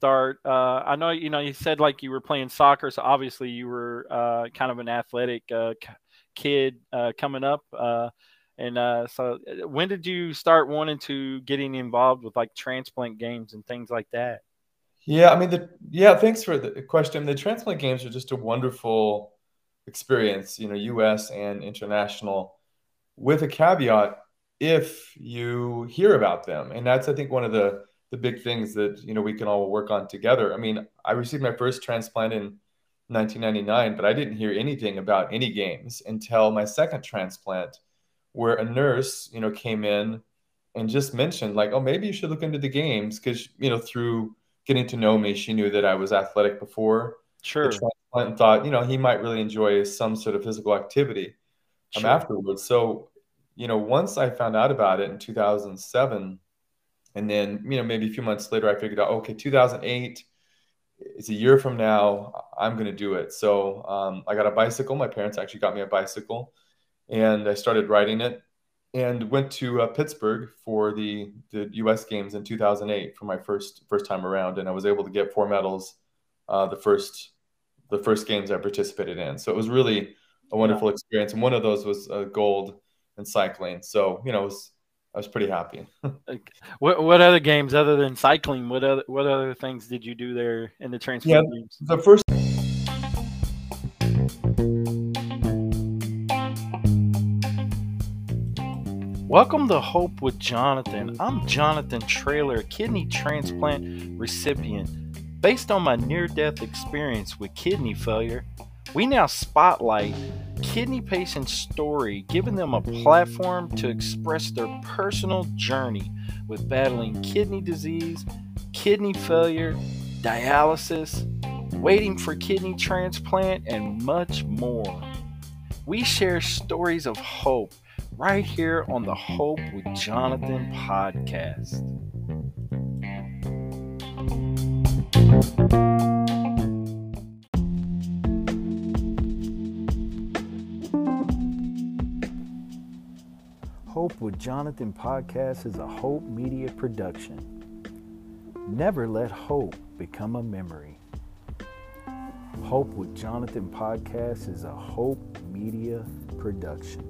start. Uh, I know you know you said like you were playing soccer, so obviously you were uh, kind of an athletic uh, kid uh, coming up. Uh, and uh, so, when did you start wanting to getting involved with like transplant games and things like that? Yeah, I mean, the yeah. Thanks for the question. The transplant games are just a wonderful experience, you know, U.S. and international, with a caveat if you hear about them, and that's I think one of the the big things that you know we can all work on together. I mean, I received my first transplant in 1999, but I didn't hear anything about any games until my second transplant, where a nurse, you know, came in and just mentioned like, oh, maybe you should look into the games because you know through getting to know me, she knew that I was athletic before. Sure. and thought, you know, he might really enjoy some sort of physical activity um, sure. afterwards. So, you know, once I found out about it in 2007 and then, you know, maybe a few months later, I figured out, okay, 2008, it's a year from now, I'm going to do it. So um, I got a bicycle. My parents actually got me a bicycle and I started riding it and went to uh, Pittsburgh for the, the U.S. games in 2008 for my first first time around. And I was able to get four medals uh, the first the first games I participated in. So it was really a wonderful experience. And one of those was uh, gold in cycling. So, you know, it was I was pretty happy. what what other games other than cycling? What other what other things did you do there in the transplant yeah, games? The first. Welcome to Hope with Jonathan. I'm Jonathan Trailer, kidney transplant recipient. Based on my near death experience with kidney failure, we now spotlight kidney patients' story, giving them a platform to express their personal journey with battling kidney disease, kidney failure, dialysis, waiting for kidney transplant, and much more. We share stories of hope right here on the Hope with Jonathan podcast. Hope with Jonathan podcast is a Hope Media production. Never let hope become a memory. Hope with Jonathan podcast is a Hope Media production.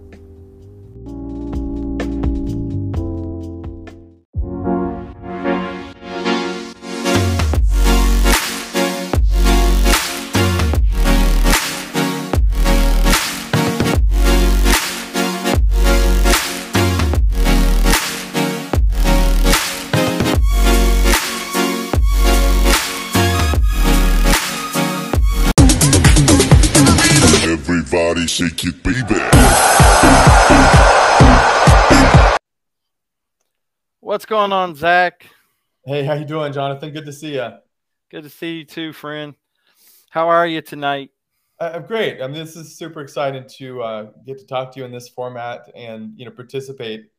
Going on, Zach? Hey, how you doing, Jonathan? Good to see you. Good to see you too, friend. How are you tonight? Uh, I'm great. I mean, this is super excited to uh, get to talk to you in this format and you know participate,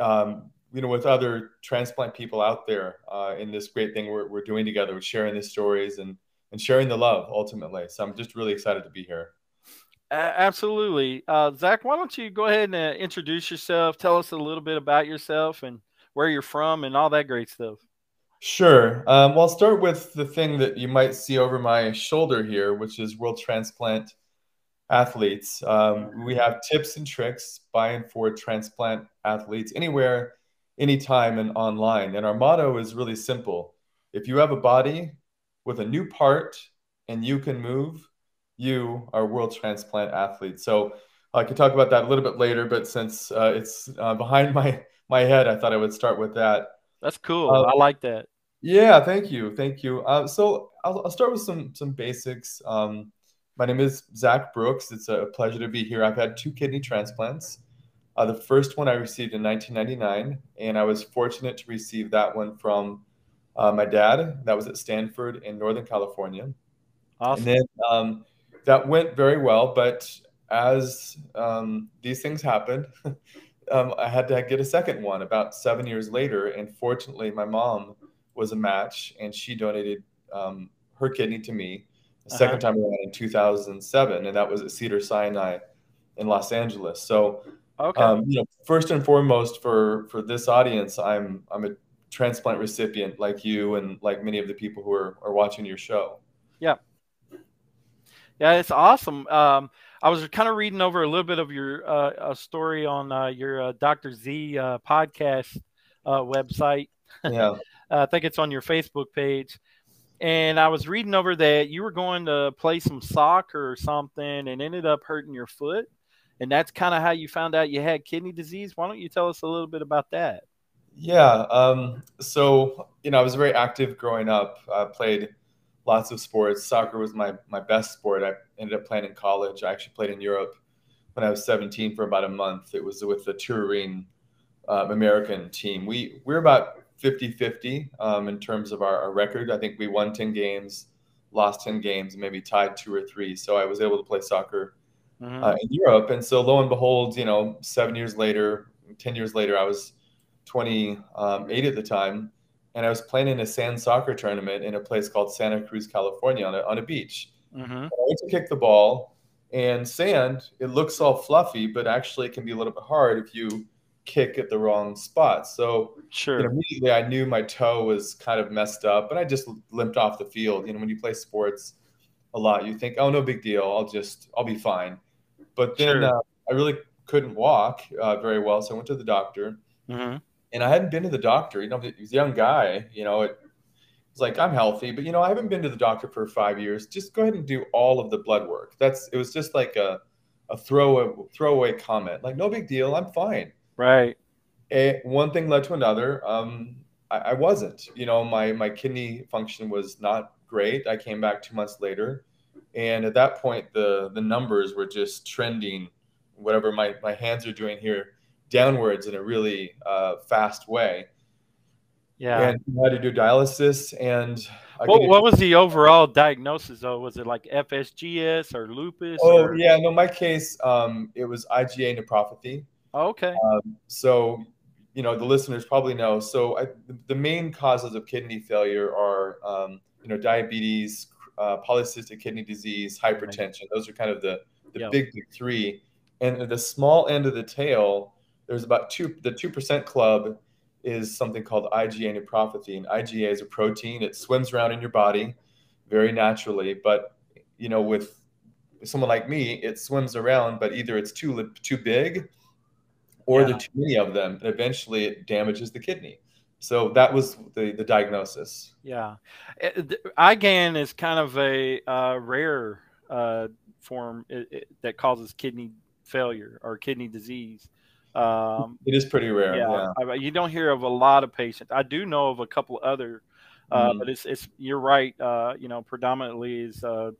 um, you know, with other transplant people out there uh, in this great thing we're, we're doing together, with sharing the stories and and sharing the love ultimately. So I'm just really excited to be here absolutely. Uh, Zach, why don't you go ahead and uh, introduce yourself? Tell us a little bit about yourself and where you're from and all that great stuff. Sure. Um, well, I'll start with the thing that you might see over my shoulder here, which is World Transplant Athletes. Um, we have tips and tricks by and for transplant athletes anywhere, anytime, and online. And our motto is really simple if you have a body with a new part and you can move, you are world transplant athlete. So I could talk about that a little bit later, but since uh, it's uh, behind my my head, I thought I would start with that. That's cool. Uh, I like that. Yeah, thank you, thank you. Uh, so I'll, I'll, start with some some basics. Um, my name is Zach Brooks. It's a pleasure to be here. I've had two kidney transplants. Uh, the first one I received in 1999, and I was fortunate to receive that one from uh, my dad. That was at Stanford in Northern California. Awesome. And then um, that went very well, but as um, these things happened, um, I had to get a second one about seven years later. And fortunately, my mom was a match and she donated um, her kidney to me the uh-huh. second time around in 2007. And that was at Cedar Sinai in Los Angeles. So, okay. Um, you know, first and foremost for, for this audience, I'm, I'm a transplant recipient like you and like many of the people who are, are watching your show. Yeah. Yeah, it's awesome. Um, I was kind of reading over a little bit of your uh, story on uh, your uh, Dr. Z uh, podcast uh, website. Yeah. I think it's on your Facebook page. And I was reading over that you were going to play some soccer or something and ended up hurting your foot. And that's kind of how you found out you had kidney disease. Why don't you tell us a little bit about that? Yeah. Um, so, you know, I was very active growing up. I played lots of sports. Soccer was my, my best sport. I ended up playing in college. I actually played in Europe when I was 17 for about a month. It was with the Turin um, American team. We, we're about 50 50 um, in terms of our, our, record. I think we won 10 games, lost 10 games, maybe tied two or three. So I was able to play soccer mm-hmm. uh, in Europe. And so lo and behold, you know, seven years later, 10 years later, I was 28 at the time. And I was playing in a sand soccer tournament in a place called Santa Cruz, California, on a, on a beach. Mm-hmm. I went to kick the ball, and sand, it looks all fluffy, but actually it can be a little bit hard if you kick at the wrong spot. So sure. You know, immediately I knew my toe was kind of messed up, and I just limped off the field. You know, when you play sports a lot, you think, oh, no big deal. I'll just, I'll be fine. But then sure. uh, I really couldn't walk uh, very well, so I went to the doctor. Mm-hmm. And I hadn't been to the doctor. You know, he's a young guy. You know, it was like I'm healthy, but you know, I haven't been to the doctor for five years. Just go ahead and do all of the blood work. That's it was just like a a throwaway throwaway comment. Like, no big deal. I'm fine. Right. And one thing led to another. Um, I, I wasn't. You know, my my kidney function was not great. I came back two months later, and at that point, the the numbers were just trending. Whatever my my hands are doing here, downwards in a really uh, fast way. Yeah. And I had to do dialysis. And what, what was the overall diagnosis, though? Was it like FSGS or lupus? Oh, or? yeah. No, my case, um, it was IgA nephropathy. Oh, okay. Um, so, you know, the listeners probably know. So, I, the, main causes of kidney failure are, um, you know, diabetes, uh, polycystic kidney disease, hypertension. Those are kind of the, the yep. big, big three. And the small end of the tail, there's about two, the 2% club is something called IgA nephropathy. And IgA is a protein, it swims around in your body very naturally. But, you know, with someone like me, it swims around, but either it's too, too big or yeah. too many of them, and eventually it damages the kidney. So that was the, the diagnosis. Yeah. IgAN is kind of a uh, rare uh, form it, it, that causes kidney failure or kidney disease. Um, it is pretty rare. Yeah, yeah. you don't hear of a lot of patients. I do know of a couple other, uh, mm. but it's it's you're right. Uh, you know, predominantly is uh,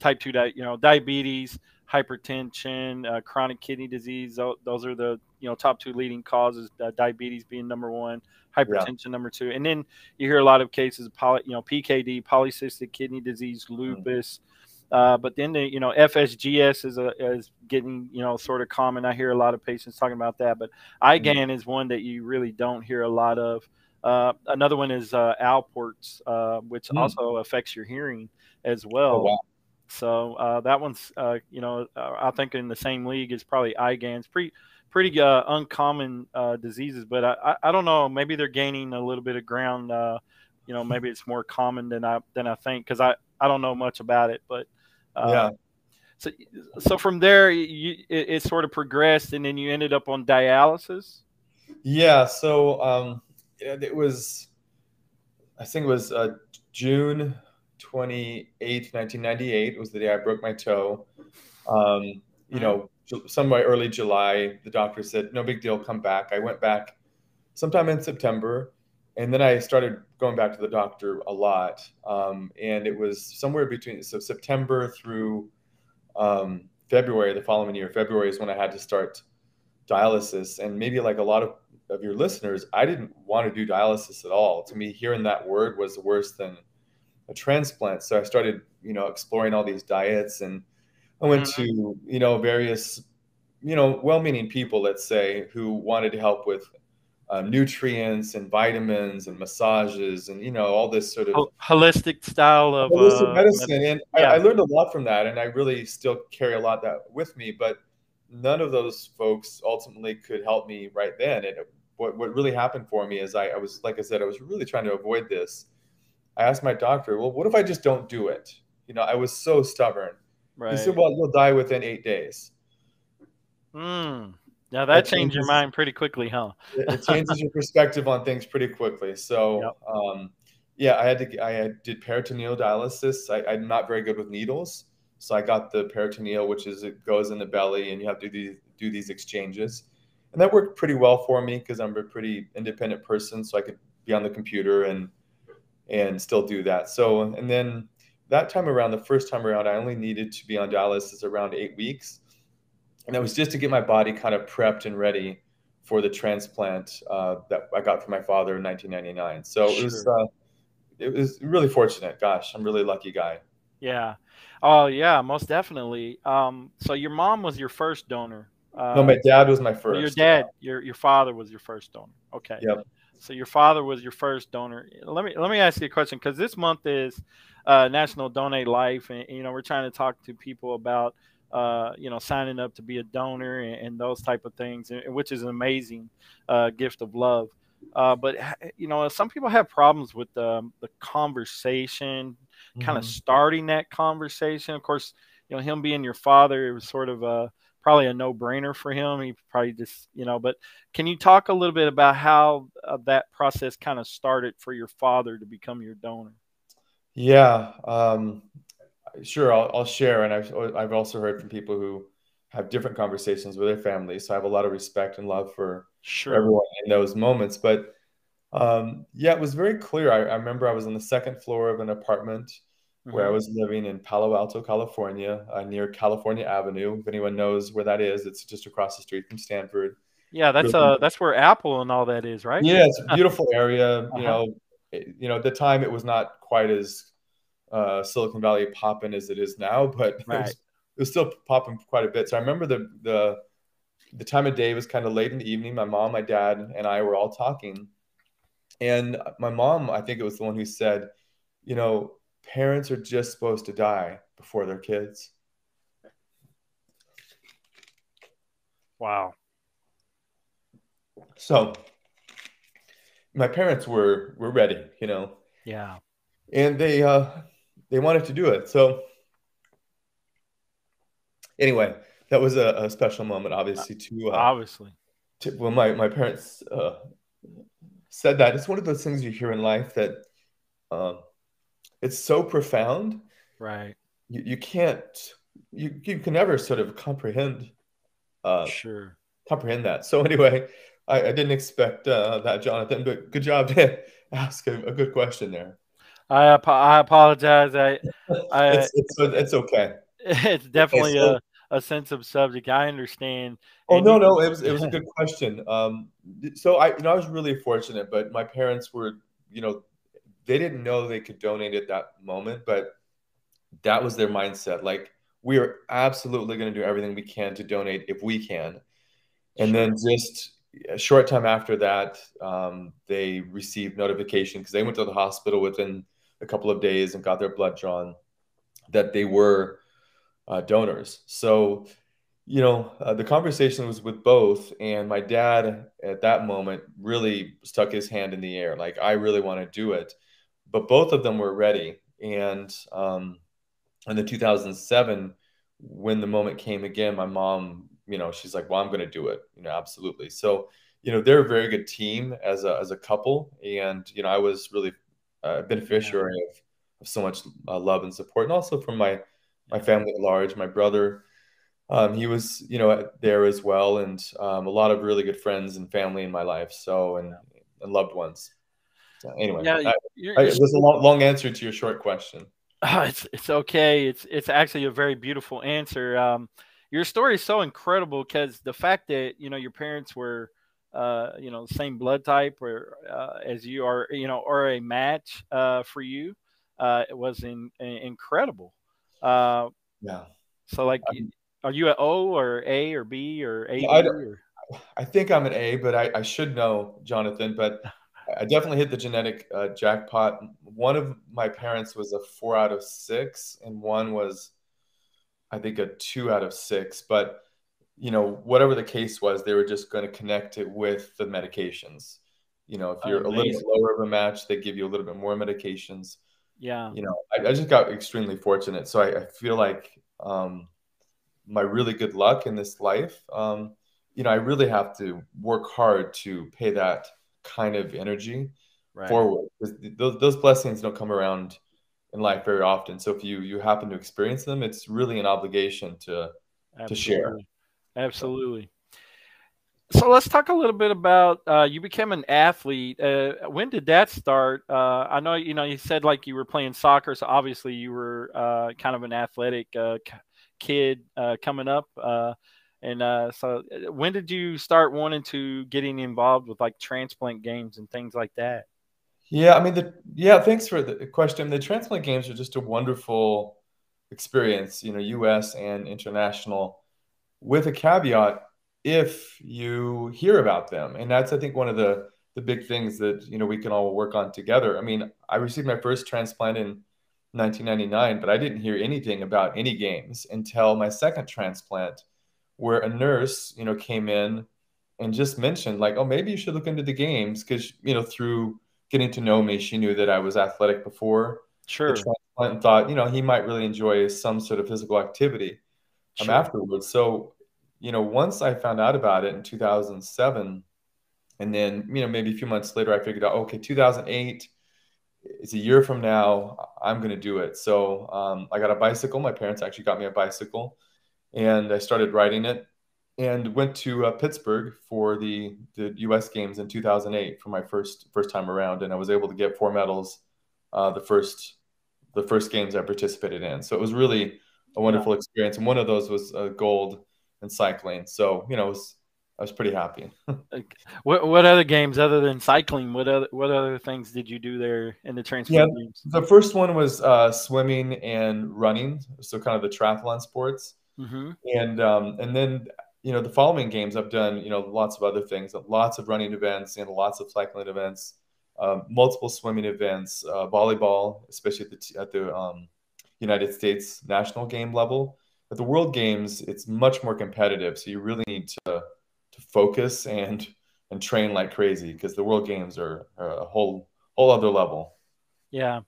type two, di- you know, diabetes, hypertension, uh, chronic kidney disease. Those are the you know top two leading causes. Uh, diabetes being number one, hypertension yeah. number two, and then you hear a lot of cases of poly, you know PKD, polycystic kidney disease, mm. lupus. Mm. Uh, but then the you know FSGS is a, is getting you know sort of common. I hear a lot of patients talking about that, but IgAN mm-hmm. is one that you really don't hear a lot of. Uh, another one is uh, Alport's, uh, which mm. also affects your hearing as well. Oh, wow. So uh, that one's uh, you know I think in the same league is probably IgAN's pretty pretty uncommon diseases, but I, I don't know maybe they're gaining a little bit of ground. you know maybe it's more common than I than I think because I I don't know much about it, but uh, yeah. So, so from there, you, it, it, sort of progressed, and then you ended up on dialysis. Yeah. So um, it was, I think it was uh, June twenty eighth, nineteen ninety eight, was the day I broke my toe. Um, you mm-hmm. know, somewhere early July, the doctor said, "No big deal, come back." I went back sometime in September, and then I started going back to the doctor a lot. Um, and it was somewhere between so September through um, February the following year. February is when I had to start dialysis. And maybe like a lot of, of your listeners, I didn't want to do dialysis at all. To me, hearing that word was worse than a transplant. So I started, you know, exploring all these diets and I went mm-hmm. to, you know, various, you know, well-meaning people, let's say, who wanted to help with uh, nutrients and vitamins and massages and you know all this sort of holistic style of holistic uh, medicine. And yeah. I, I, learned a lot from that, and I really still carry a lot that with me. But none of those folks ultimately could help me right then. And what what really happened for me is I, I was like I said I was really trying to avoid this. I asked my doctor, well, what if I just don't do it? You know, I was so stubborn. Right. He said, well, you'll die within eight days. Hmm. Now that, that changed changes, your mind pretty quickly, huh? it, it changes your perspective on things pretty quickly. So, yep. um, yeah, I had to. I had, did peritoneal dialysis. I, I'm not very good with needles, so I got the peritoneal, which is it goes in the belly, and you have to do these, do these exchanges, and that worked pretty well for me because I'm a pretty independent person, so I could be on the computer and and still do that. So, and then that time around, the first time around, I only needed to be on dialysis around eight weeks and it was just to get my body kind of prepped and ready for the transplant uh, that I got from my father in 1999. So sure. it was uh, it was really fortunate. Gosh, I'm really lucky guy. Yeah. Oh yeah, most definitely. Um, so your mom was your first donor. Uh, no, my dad was my first. Your dad, your your father was your first donor. Okay. Yep. So your father was your first donor. Let me let me ask you a question because this month is uh, National Donate Life, and you know we're trying to talk to people about uh, you know, signing up to be a donor and, and those type of things, which is an amazing uh, gift of love. Uh, but you know, some people have problems with the, the conversation, mm-hmm. kind of starting that conversation. Of course, you know, him being your father, it was sort of a probably a no brainer for him. He probably just, you know, but can you talk a little bit about how uh, that process kind of started for your father to become your donor? Yeah. Um, sure, I'll, I'll share. And I've, I've also heard from people who have different conversations with their families. So I have a lot of respect and love for, sure. everyone in those moments. But um, yeah, it was very clear. I, I, remember I was on the second floor of an apartment mm-hmm. where I mm-hmm. was living in Palo Alto, California, uh, near California Avenue. If anyone knows where that is, it's just across the street from Stanford. Yeah, that's uh that's where Apple and all that is, right? Yeah, it's a beautiful area. uh-huh. You know, it, you know, at the time it was not quite as uh, Silicon Valley popping as it is now, but right. it, was, it, was, still popping quite a bit. So I remember the the the time of day was kind of late in the evening. My mom, my dad, and I were all talking, and my mom, I think it was the one who said, you know, parents are just supposed to die before their kids. Wow. So my parents were were ready, you know. Yeah. And they uh they wanted to do it. So anyway, that was a, a special moment, obviously. To uh, obviously, to, when my my parents uh, said that, it's one of those things you hear in life that um, it's so profound, right? You, you can't you you can never sort of comprehend. Uh, sure. Comprehend that. So anyway, I, I didn't expect uh, that, Jonathan, but good job to ask a, a good question there. I I apologize. I, I it's, it's, it's okay. It's definitely okay, so, a, a sensitive subject. I understand. Oh no, no, it was it was a good question. Um, so I you know I was really fortunate, but my parents were you know they didn't know they could donate at that moment, but that was their mindset. Like we are absolutely going to do everything we can to donate if we can, and sure. then just a short time after that, um, they received notification because they went to the hospital within a couple of days and got their blood drawn that they were uh, donors. So, you know, uh, the conversation was with both, and my dad at that moment really stuck his hand in the air, like I really want to do it. But both of them were ready, and um, in the 2007, when the moment came again, my mom, you know, she's like, "Well, I'm going to do it," you know, absolutely. So, you know, they're a very good team as a as a couple, and you know, I was really uh, beneficiary yeah. of, of so much uh, love and support, and also from my my family at large. My brother, um, he was you know there as well, and um, a lot of really good friends and family in my life. So and, and loved ones. So anyway, yeah, I, I, a long, long answer to your short question. Oh, it's it's okay. It's it's actually a very beautiful answer. Um, your story is so incredible because the fact that you know your parents were uh, you know, same blood type or uh, as you are, you know, or a match uh, for you, uh, it was in, in, incredible. Uh, yeah. So, like, um, are you an O or A or B or A? I, or? I think I'm an A, but I, I should know, Jonathan. But I definitely hit the genetic uh, jackpot. One of my parents was a four out of six, and one was, I think, a two out of six. But you know, whatever the case was, they were just going to connect it with the medications. You know, if you're Amazing. a little bit lower of a match, they give you a little bit more medications. Yeah. You know, I, I just got extremely fortunate. So I, I feel like um, my really good luck in this life, um, you know, I really have to work hard to pay that kind of energy right. forward. Those, those blessings don't come around in life very often. So if you you happen to experience them, it's really an obligation to Absolutely. to share. Absolutely. So let's talk a little bit about uh, you became an athlete. Uh, when did that start? Uh, I know you know you said like you were playing soccer, so obviously you were uh, kind of an athletic uh, kid uh, coming up. and so, when did you start wanting to getting involved with like transplant games and things like that? Yeah, I mean, the yeah. Thanks for the question. The transplant games are just a wonderful experience, you know, U.S. and international, with a caveat if you hear about them. And that's, I think, one of the the big things that you know we can all work on together. I mean, I received my first transplant in 1999, but I didn't hear anything about any games until my second transplant, where a nurse, you know, came in and just mentioned like, oh, maybe you should look into the games because you know through getting to know me, she knew that I was athletic before. Sure. The transplant and thought, you know, he might really enjoy some sort of physical activity sure. afterwards. So you know, once I found out about it in 2007, and then, you know, maybe a few months later, I figured out, okay, 2008, it's a year from now, I'm going to do it. So um, I got a bicycle. My parents actually got me a bicycle, and I started riding it and went to uh, Pittsburgh for the, the U.S. games in 2008 for my first first time around, and I was able to get four medals uh, the first the first games I participated in. So it was really a wonderful yeah. experience, and one of those was a gold in cycling. So you know, was, I was pretty happy. what what other games other than cycling? What other what other things did you do there in the transfer yeah, games? The first one was uh, swimming and running, so kind of the triathlon sports. Mm-hmm. And um, and then you know the following games I've done you know lots of other things, lots of running events and lots of cycling events, uh, multiple swimming events, uh, volleyball, especially at the at the um, United States national game level at the World Games, it's much more competitive. So you really need to to focus and and train like crazy because the World Games are, are, a whole whole other level. Yeah,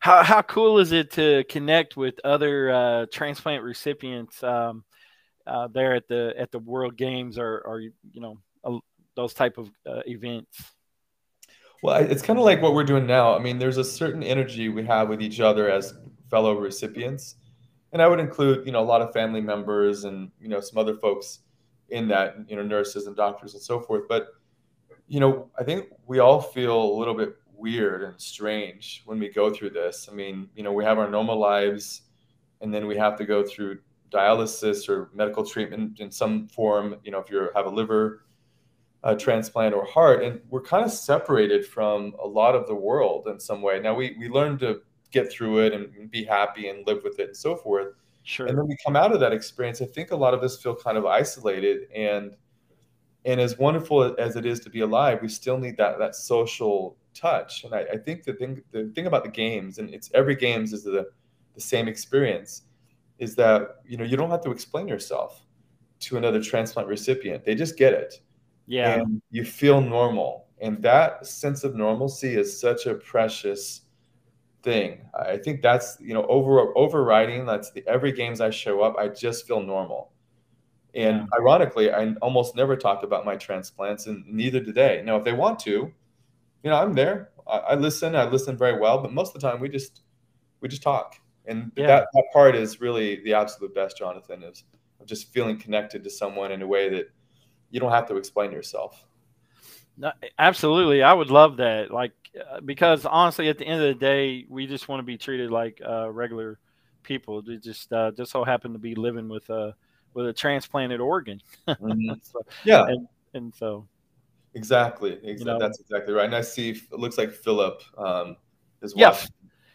how how cool is it to connect with other uh, transplant recipients um, uh, there at the at the World Games or or you know uh, those type of uh, events? Well, it's kind of like what we're doing now. I mean, there's a certain energy we have with each other as fellow recipients and I would include, you know, a lot of family members and you know some other folks in that, you know, nurses and doctors and so forth. But you know, I think we all feel a little bit weird and strange when we go through this. I mean, you know, we have our normal lives, and then we have to go through dialysis or medical treatment in some form. You know, if you have a liver transplant or heart, and we're kind of separated from a lot of the world in some way. Now we we learn to get through it and be happy and live with it and so forth. Sure. And then we come out of that experience. I think a lot of us feel kind of isolated and and as wonderful as it is to be alive, we still need that that social touch. And I, I think the thing the thing about the games, and it's every games is the the same experience, is that you know you don't have to explain yourself to another transplant recipient. They just get it. Yeah. And you feel normal. And that sense of normalcy is such a precious thing. I think that's you know over overriding. That's the every games I show up, I just feel normal. And yeah. ironically, I almost never talk about my transplants, and neither do they. Now, if they want to, you know, I'm there. I, I listen. I listen very well, but most of the time, we just we just talk, and yeah. that that part is really the absolute best. Jonathan is just feeling connected to someone in a way that you don't have to explain yourself. Absolutely, I would love that. Like uh, because honestly, at the end of the day, we just want to be treated like uh, regular people. They just uh, just so happen to be living with a with a transplanted organ. Mm-hmm. so, yeah, and, and, so exactly, exactly. You know, that's exactly right. And I see it looks like Philip um, is yeah. Watching.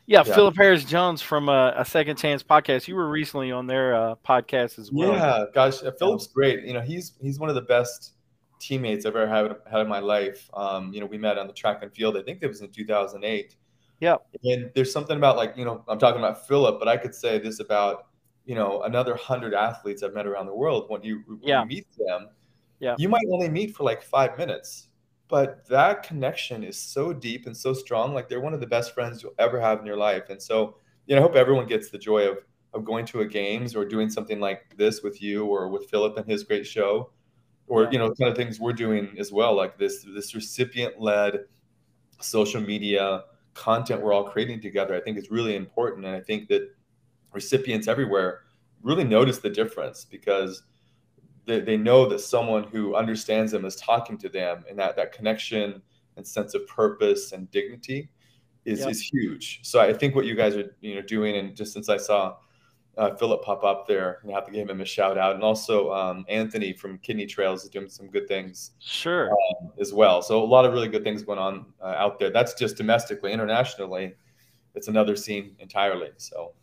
Yeah, yeah, Philip Harris Jones from a, a, Second Chance podcast. You were recently on their uh, podcast as well. Yeah, gosh, uh, Philip's great. You know, he's he's one of the best teammates I've ever had, had in my life. Um, you know, we met on the track and field. I think it was in 2008. Yeah. And there's something about like, you know, I'm talking about Philip, but I could say this about you know another hundred athletes I've met around the world. When you, when Yeah. you meet them, Yeah. you might only meet for like five minutes, but that connection is so deep and so strong. Like they're one of the best friends you'll ever have in your life. And so, you know, I hope everyone gets the joy of of going to a games or doing something like this with you or with Philip and his great show, or you know, kind of things we're doing as well, like this this recipient led social media content we're all creating together. I think is really important, and I think that recipients everywhere really notice the difference because they, they know that someone who understands them is talking to them and that that connection and sense of purpose and dignity is, Yep. is huge so i think what you guys are you know doing and just since i saw uh, philip pop up there you have to give him a shout out and also um, anthony from kidney trails is doing some good things Sure. as well so a lot of really good things going on uh, out there that's just domestically internationally it's another scene entirely so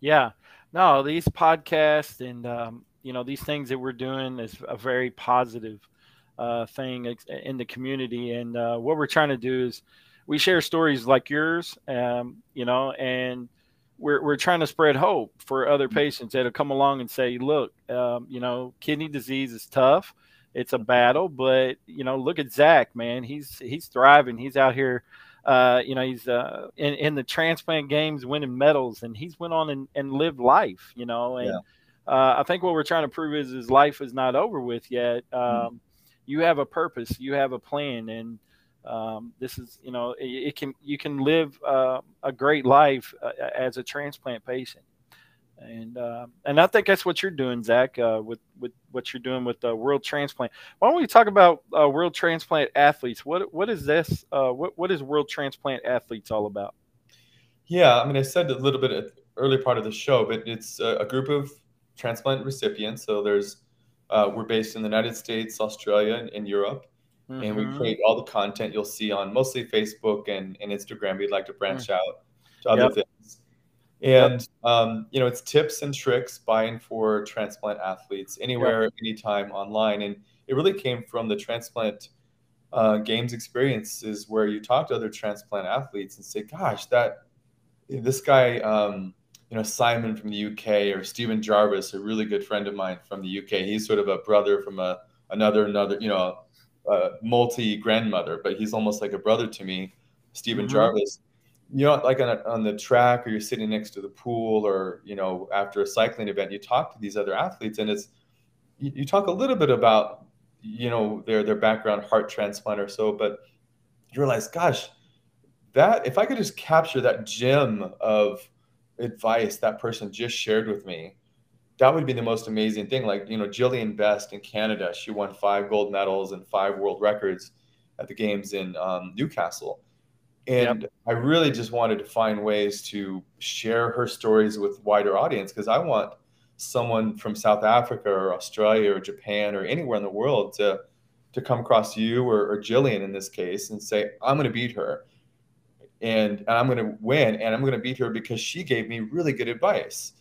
Yeah. No, these podcasts and um, you know these things that we're doing is a very positive uh, thing in the community. And uh, what we're trying to do is we share stories like yours, um, you know, and we're we're trying to spread hope for other patients that'll come along and say, look, um, you know, kidney disease is tough. It's a battle, but you know, look at Zach, man. He's he's thriving. He's out here uh, you know, he's uh, in, in the transplant games winning medals, and he's went on and, and lived life, you know. And uh, I think what we're trying to prove is his life is not over with yet. Um, You have a purpose, you have a plan, and um, this is, you know, it, it can you can live uh, a great life uh, as a transplant patient. And uh, and I think that's what you're doing, Zach, uh, with with what you're doing with the World Transplant. Why don't we talk about uh, World Transplant Athletes? What what is this? Uh, what what is World Transplant Athletes all about? Yeah, I mean, I said a little bit at early part of the show, but it's a, a group of transplant recipients. So there's, uh, we're based in the United States, Australia, and, and Europe, and we Mhm. create all the content you'll see on mostly Facebook and, and Instagram. We'd like to branch out to other Yep. things. And, um, you know, it's tips and tricks buying for transplant athletes anywhere, anytime online. And it really came from the transplant uh, games experiences where you talk to other transplant athletes and say, gosh, that this guy, um, you know, Simon from the UK or Stephen Jarvis, a really good friend of mine from the UK. He's sort of a brother from a another another, you know, uh, multi grandmother, but he's almost like a brother to me, Stephen Mhm. Jarvis. You know, like on, a, on the track or you're sitting next to the pool or, you know, after a cycling event, you talk to these other athletes and it's, you, you talk a little bit about, you know, their, their background, heart transplant or so, but you realize, gosh, that if I could just capture that gem of advice that person just shared with me, that would be the most amazing thing. Like, you know, Jillian Best in Canada, she won five gold medals and five world records at the games in um, Newcastle. And I really just wanted to find ways to share her stories with wider audience because I want someone from South Africa or Australia or Japan or anywhere in the world to to come across you or, or Jillian in this case and say, I'm going to beat her and, and I'm going to win and I'm going to beat her because she gave me really good advice.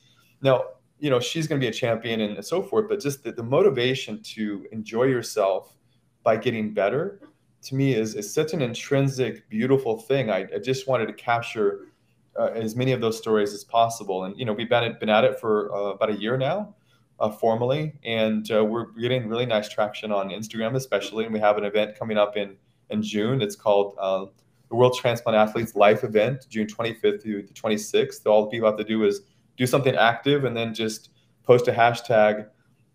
Now, you know, she's going to be a champion and so forth, but just the, the motivation to enjoy yourself by getting better to me is, is such an intrinsic, beautiful thing. I, I just wanted to capture uh, as many of those stories as possible. And, you know, we've been been at it for uh, about a year now, uh, formally, and uh, we're getting really nice traction on Instagram, especially. And we have an event coming up in, in June. It's called uh, the World Transplant Athletes Life Event, June 25th through the 26th. All people have to do is do something active and then just post a hashtag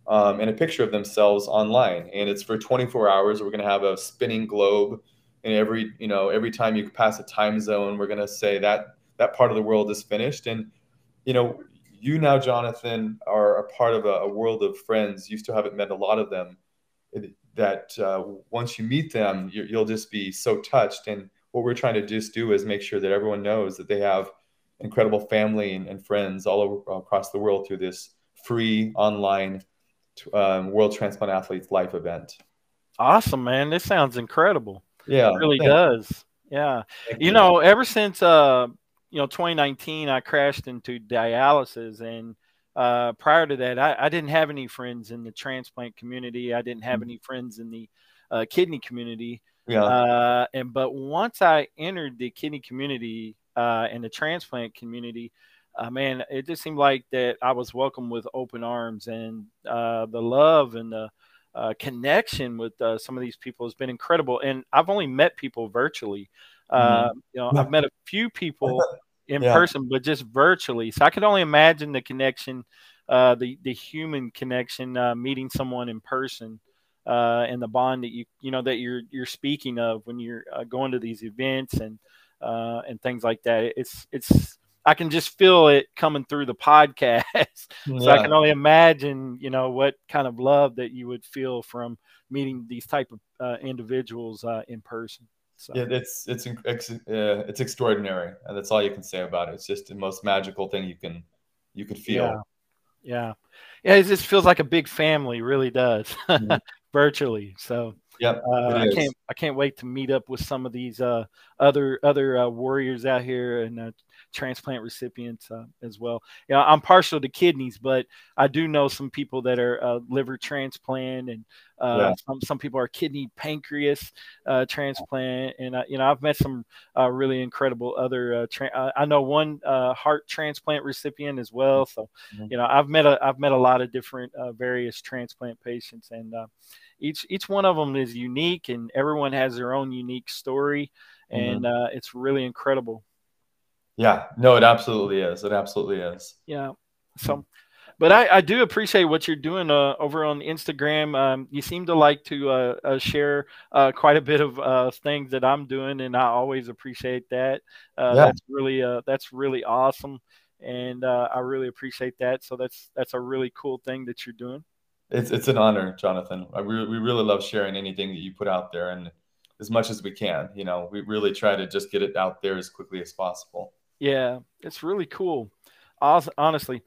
um, and a picture of themselves online. And it's for 24 hours. We're going to have a spinning globe, and every you know every time you pass a time zone, we're going to say that that part of the world is finished. And you know, you now, Jonathan, are a part of a, a world of friends. You still haven't met a lot of them. That uh, once you meet them, you, you'll just be so touched. And what we're trying to just do is make sure that everyone knows that they have incredible family and, and friends all over across the world through this free online um, World Transplant Athletes Life event. Awesome, man. This sounds incredible. Yeah, It really does. Yeah. thank You know, ever since uh, you know, 2019, I crashed into dialysis, and uh, prior to that, I, I didn't have any friends in the transplant community. I didn't have Mhm. any friends in the uh, kidney community. yeah, Uh, and but once I entered the kidney community uh, and the transplant community, uh, man, it just seemed like that I was welcomed with open arms, and uh, the love and the uh, connection with uh, some of these people has been incredible. And I've only met people virtually. Uh, mm-hmm. You know, I've met a few people in yeah. person, but just virtually. So I could only imagine the connection, uh, the the human connection, uh, meeting someone in person, uh, and the bond that you you know that you're you're speaking of when you're uh, going to these events and and things like that. It's it's I can just feel it coming through the podcast. so yeah. I can only imagine, you know, what kind of love that you would feel from meeting these type of uh, individuals uh, in person. So. Yeah, it's it's it's, uh, it's extraordinary, and that's all you can say about it. It's just the most magical thing you can you could feel. Yeah, yeah, yeah it just feels like a big family. Really does, mm-hmm. virtually. So Yep, uh, I can't I can't wait to meet up with some of these uh, other other uh, warriors out here and uh, transplant recipients uh, as well. Yeah, you know, I'm partial to kidneys, but I do know some people that are uh, liver transplant and yeah. some some people are kidney pancreas transplant, and you know I've met some really incredible other. Tra- I know one heart transplant recipient as well. So mm-hmm. you know I've met a I've met a lot of different various transplant patients and each each one of them is unique and everyone has their own unique story mm-hmm. and mm-hmm. uh, it's really incredible yeah no it absolutely is it absolutely is yeah so but I, I do appreciate what you're doing uh, over on Instagram. Um, you seem to like to uh, uh, share uh, quite a bit of uh, things that I'm doing, and I always appreciate that. Uh, yeah. That's really that's really awesome, and I really appreciate that. So that's that's a really cool thing that you're doing. It's it's an honor, Jonathan. I re- we really love sharing anything that you put out there, and as much as we can. You know, we really try to just get it out there as quickly as possible. Yeah, it's really cool. Honestly,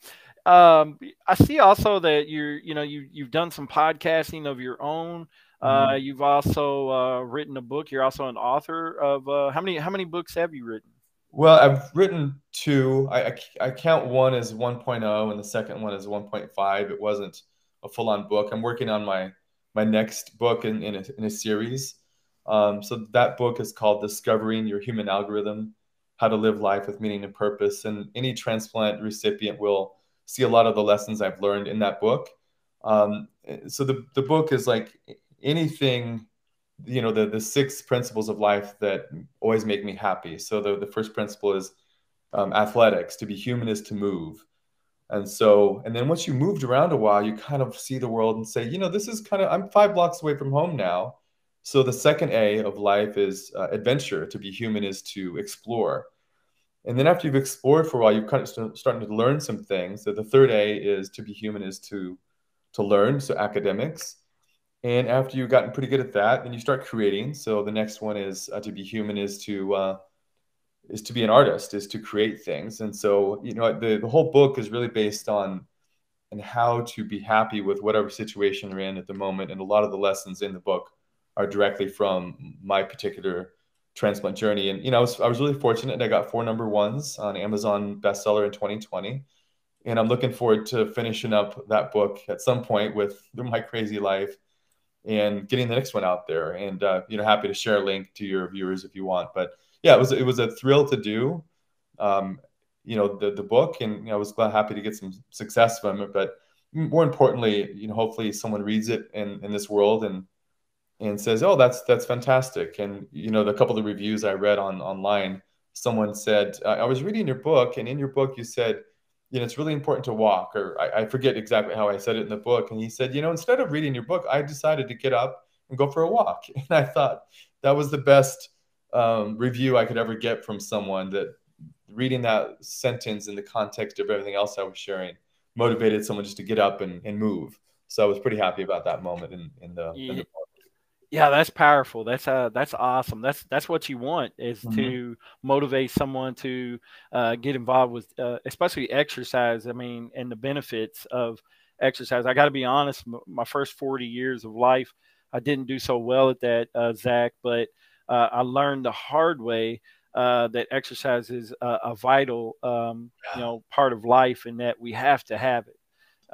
um, I see also that you're, you know, you you've done some podcasting of your own. Uh, mm-hmm. you've also uh, written a book. You're also an author of uh, how many how many books have you written? Well, I've written two. I, I, I count one as 1.0 and the second one as 1.5. It wasn't a full on book. I'm working on my my next book in in a, in a series. Um, so that book is called Discovering Your Human Algorithm: How to Live Life with Meaning and Purpose. And any transplant recipient will see a lot of the lessons I've learned in that book. Um, so the the book is like anything you know the the six principles of life that always make me happy so the, the first principle is um, athletics to be human is to move and so, and then once you moved around a while, you kind of see the world and say, you know, this is kind of, I'm five blocks away from home now. So the second A of life is uh, adventure. To be human is to explore. And then after you've explored for a while, you're kind of starting to learn some things. So the third A is to be human is to to learn, so academics. And after you've gotten pretty good at that, then you start creating. So the next one is uh, to be human is to uh, is to be an artist, is to create things. And so, you know, the, the whole book is really based on and how to be happy with whatever situation you're in at the moment. And a lot of the lessons in the book are directly from my particular transplant journey. And you know, I was I was really fortunate. I got four number ones on Amazon bestseller in 2020, and I'm looking forward to finishing up that book at some point with my crazy life and getting the next one out there. And uh, you know, happy to share a link to your viewers if you want. But yeah, it was it was a thrill to do. Um, you know the the book, and you know, I was glad happy to get some success from it. But more importantly, you know, hopefully someone reads it in in this world and and says, "Oh, that's that's fantastic." And you know, the couple of reviews I read on online, someone said, "I was reading your book, and in your book you said." You know, it's really important to walk, or I, I forget exactly how I said it in the book. And he said, you know, instead of reading your book, I decided to get up and go for a walk. And I thought that was the best um, review I could ever get from someone that reading that sentence in the context of everything else I was sharing motivated someone just to get up and, and move. So I was pretty happy about that moment in, in the, yeah. In the yeah, that's powerful. That's uh, that's awesome. That's that's what you want is mm-hmm. to motivate someone to uh, get involved with, uh, especially exercise. I mean, and the benefits of exercise. I got to be honest. My first forty years of life, I didn't do so well at that, uh, Zach. But uh, I learned the hard way uh, that exercise is a, a vital, um, you know, part of life, and that we have to have it.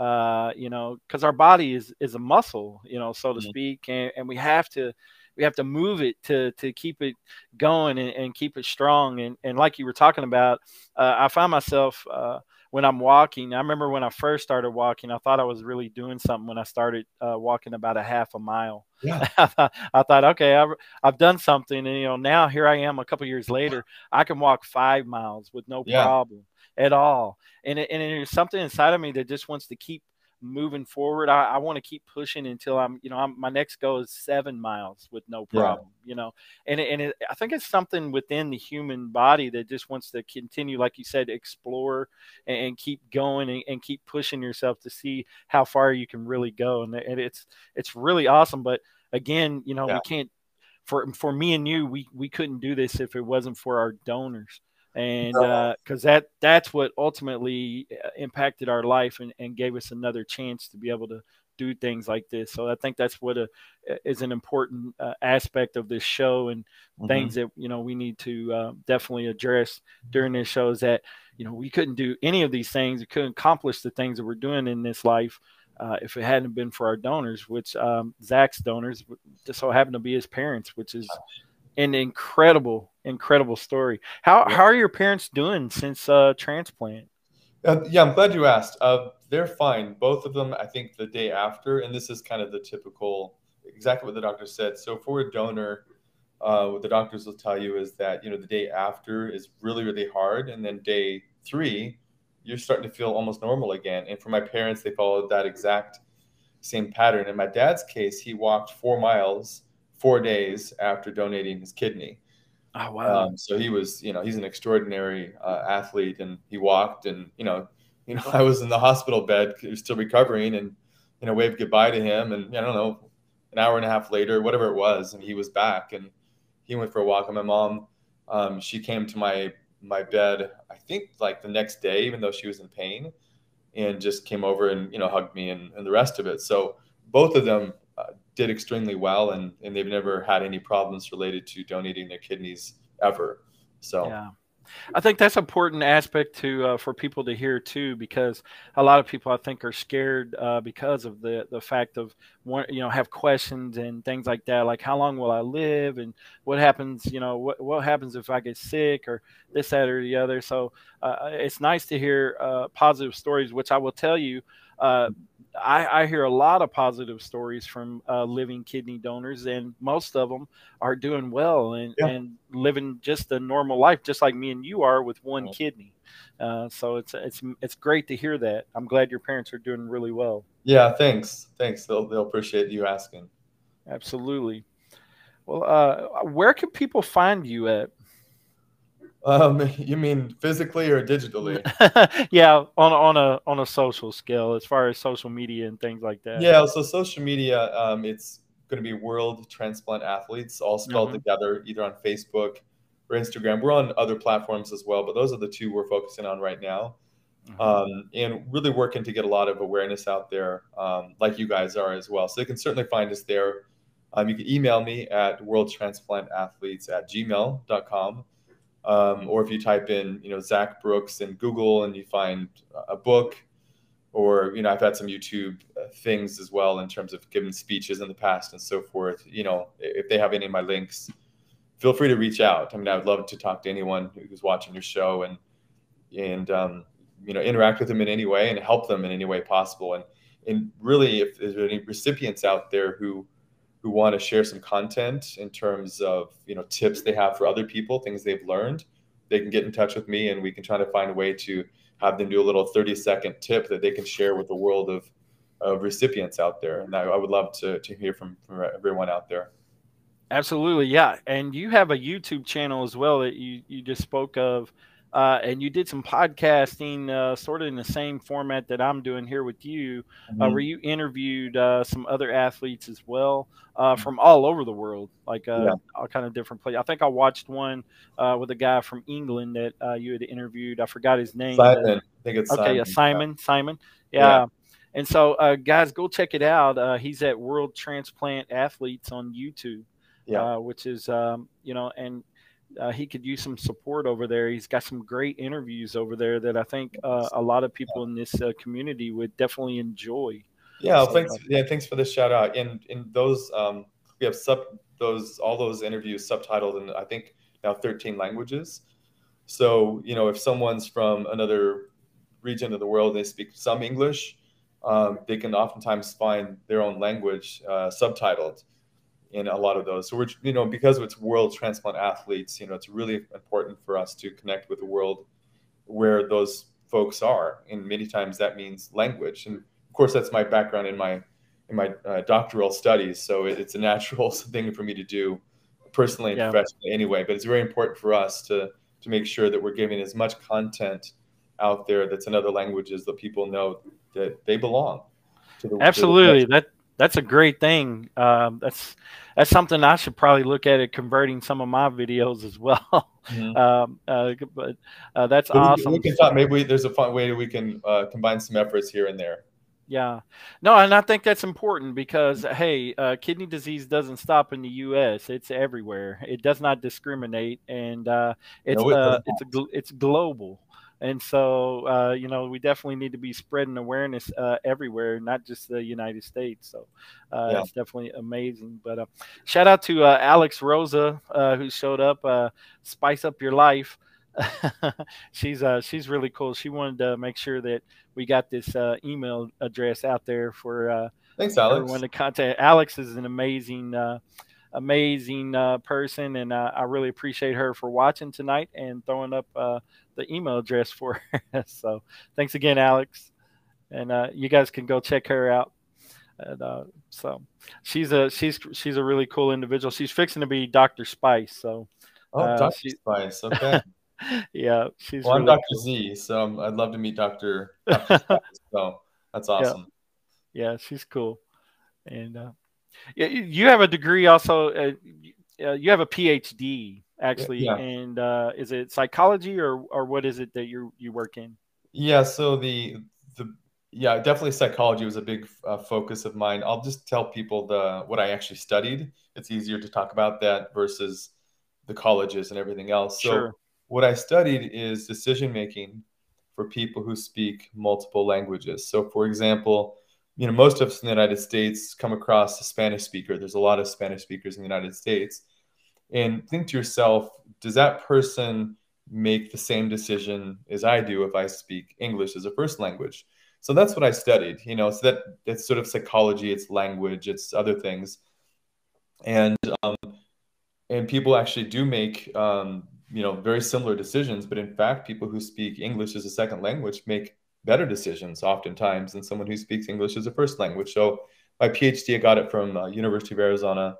Uh, you know, because our body is is a muscle, you know, so to mm-hmm. speak, and, and we have to we have to move it to to keep it going and, and keep it strong. And and like you were talking about, uh, I find myself uh, when I'm walking. I remember when I first started walking, I thought I was really doing something when I started uh, walking about a half a mile. Yeah. I thought, okay, I've, I've done something, and you know, now here I am, a couple years later, I can walk five miles with no yeah. problem at all. And it, and there's something inside of me that just wants to keep moving forward. I, I want to keep pushing until I'm, you know, I'm, my next goal is seven miles with no problem, yeah. you know, and, and it, I think it's something within the human body that just wants to continue, like you said, explore and, and keep going and, and, keep pushing yourself to see how far you can really go. And, and it's, it's really awesome. But again, you know, yeah. we can't, for, for me and you, we, we couldn't do this if it wasn't for our donors and because uh, that that's what ultimately uh, impacted our life and, and gave us another chance to be able to do things like this. So I think that's what a, is an important uh, aspect of this show and mm-hmm. things that you know we need to uh, definitely address during this show is that you know we couldn't do any of these things, we couldn't accomplish the things that we're doing in this life. Uh, if it hadn't been for our donors, which um, Zach's donors just so happened to be his parents, which is an incredible, incredible story. How yeah. how are your parents doing since uh, transplant? Uh, yeah, I'm glad you asked. Uh, they're fine. Both of them, I think, the day after, and this is kind of the typical, exactly what the doctor said. So for a donor, uh, what the doctors will tell you is that you know the day after is really really hard, and then day three, you're starting to feel almost normal again. And for my parents, they followed that exact same pattern. In my dad's case, he walked four miles four days after donating his kidney. Oh wow! Um, so he was, you know, he's an extraordinary uh, athlete, and he walked, and you know, you know, I was in the hospital bed, still recovering, and you know, waved goodbye to him, and I don't know, an hour and a half later, whatever it was, and he was back, and he went for a walk. And my mom, um, she came to my my bed, I think like the next day, even though she was in pain, and just came over and you know hugged me and, and the rest of it. So both of them did extremely well, and and they've never had any problems related to donating their kidneys ever. So. Yeah. I think that's an important aspect to uh, for people to hear too, because a lot of people I think are scared uh, because of the the fact of you know have questions and things like that, like how long will I live and what happens, you know, what what happens if I get sick or this that or the other. So uh, it's nice to hear uh, positive stories, which I will tell you. I, I, hear a lot of positive stories from uh, living kidney donors, and most of them are doing well and, yeah. and living just a normal life, just like me and you are with one yeah. kidney. Uh, so it's it's it's great to hear that. I'm glad your parents are doing really well. Yeah, thanks, thanks. They'll they'll appreciate you asking. Absolutely. Well, uh, where can people find you at? Um, you mean physically or digitally? yeah, on on a on a social scale, as far as social media and things like that. Yeah, so social media, um, it's going to be World Transplant Athletes, all spelled mm-hmm. together, either on Facebook or Instagram. We're on other platforms as well, but those are the two we're focusing on right now. Mm-hmm. Um, and really working to get a lot of awareness out there, um, like you guys are as well. So you can certainly find us there. Um, you can email me at worldtransplantathletes at gmail.com. Um, or if you type in, you know, Zach Brooks in Google and you find a book, or you know, I've had some YouTube uh, things as well in terms of giving speeches in the past and so forth. You know, if they have any of my links, feel free to reach out. I mean, I would love to talk to anyone who's watching your show and and um, you know interact with them in any way and help them in any way possible. And and really, if there's any recipients out there who who want to share some content in terms of you know tips they have for other people, things they've learned, they can get in touch with me, and we can try to find a way to have them do a little 30 second tip that they can share with the world of, of recipients out there. And I, I would love to, to hear from, from everyone out there. Absolutely, yeah. And you have a YouTube channel as well that you you just spoke of uh, and you did some podcasting, uh, sort of in the same format that I'm doing here with you, uh, mm-hmm. uh, where you interviewed uh, some other athletes as well uh, mm-hmm. from all over the world, like yeah. all kind of different places. I think I watched one with a guy from England that you had interviewed. I forgot his name. Simon. I think it's okay. Simon. Yeah, Simon. Simon. Yeah. yeah. And so, guys, go check it out. he's at World Transplant Athletes on YouTube. Yeah. which is, um, you know, and uh, he could use some support over there. He's got some great interviews over there that I think uh, a lot of people in this uh, community would definitely enjoy. Yeah, so, thanks. Uh, yeah, thanks for the shout out. And in those, um, we have sub those all those interviews subtitled in I think now 13 languages. So you know, if someone's from another region of the world, they speak some English, um, they can oftentimes find their own language uh, subtitled in a lot of those. So we're, you know, because it's world transplant athletes, you know, it's really important for us to connect with the world where those folks are. And many times that means language. And of course, that's my background in my in my uh, doctoral studies. So it, it's a natural thing for me to do personally and yeah. professionally anyway. But it's very important for us to to make sure that we're giving as much content out there that's in other languages that people know that they belong. The, Absolutely, that that's a great thing. Um, that's that's something I should probably look at it converting some of my videos as well. Mm-hmm. um, uh, but uh, that's awesome. We, can talk. Maybe we, there's a fun way we can uh, combine some efforts here and there. Yeah, no, and I think that's important because hey, uh, kidney disease doesn't stop in the U.S. It's everywhere. It does not discriminate, and uh, it's no, it uh, it's a, it's global. And so, uh, you know, we definitely need to be spreading awareness uh, everywhere, not just the United States. So uh, yeah. it's definitely amazing. But uh, shout out to uh, Alex Rosa, uh, who showed up, Spice Up Your Life. she's she's really cool. She wanted to make sure that we got this email address out there for Thanks, Alex. everyone to contact. Alex is an amazing amazing uh, person, and uh, I really appreciate her for watching tonight and throwing up uh, the email address for her. so thanks again, Alex, and uh, you guys can go check her out. And, uh, so she's a she's she's a really cool individual. She's fixing to be Doctor Spice. So oh, uh, Doctor she, Spice, okay. yeah, she's. Well, really I'm Doctor cool. Z, so I'd love to meet Doctor. so that's awesome. Yeah, yeah she's cool, and yeah, you have a degree also. Uh, uh, you have a PhD actually, yeah. and uh, is it psychology or or what is it that you you work in? Yeah, so the the yeah definitely psychology was a big uh, focus of mine. I'll just tell people the what I actually studied. It's easier to talk about that versus the colleges and everything else. So sure. what I studied is decision making for people who speak multiple languages. So for example you know, most of us in the United States come across a Spanish speaker. There's a lot of Spanish speakers in the United States. And think to yourself, does that person make the same decision as I do if I speak English as a first language? So that's what I studied, you know, so that it's sort of psychology, it's language, it's other things. And um, and people actually do make um, you know very similar decisions, but in fact, people who speak English as a second language make better decisions oftentimes than someone who speaks English as a first language. So my PhD, I got it from uh, University of Arizona.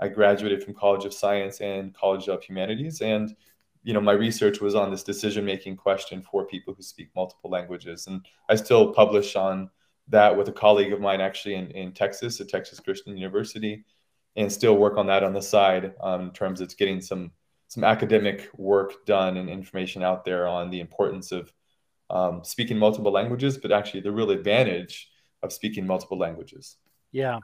I graduated from College of Science and College of Humanities, and you know my research was on this decision-making question for people who speak multiple languages. And I still publish on that with a colleague of mine actually in, in Texas at Texas Christian University, and still work on that on the side um, in terms of getting some some academic work done and information out there on the importance of um, speaking multiple languages, but actually the real advantage of speaking multiple languages. Yeah,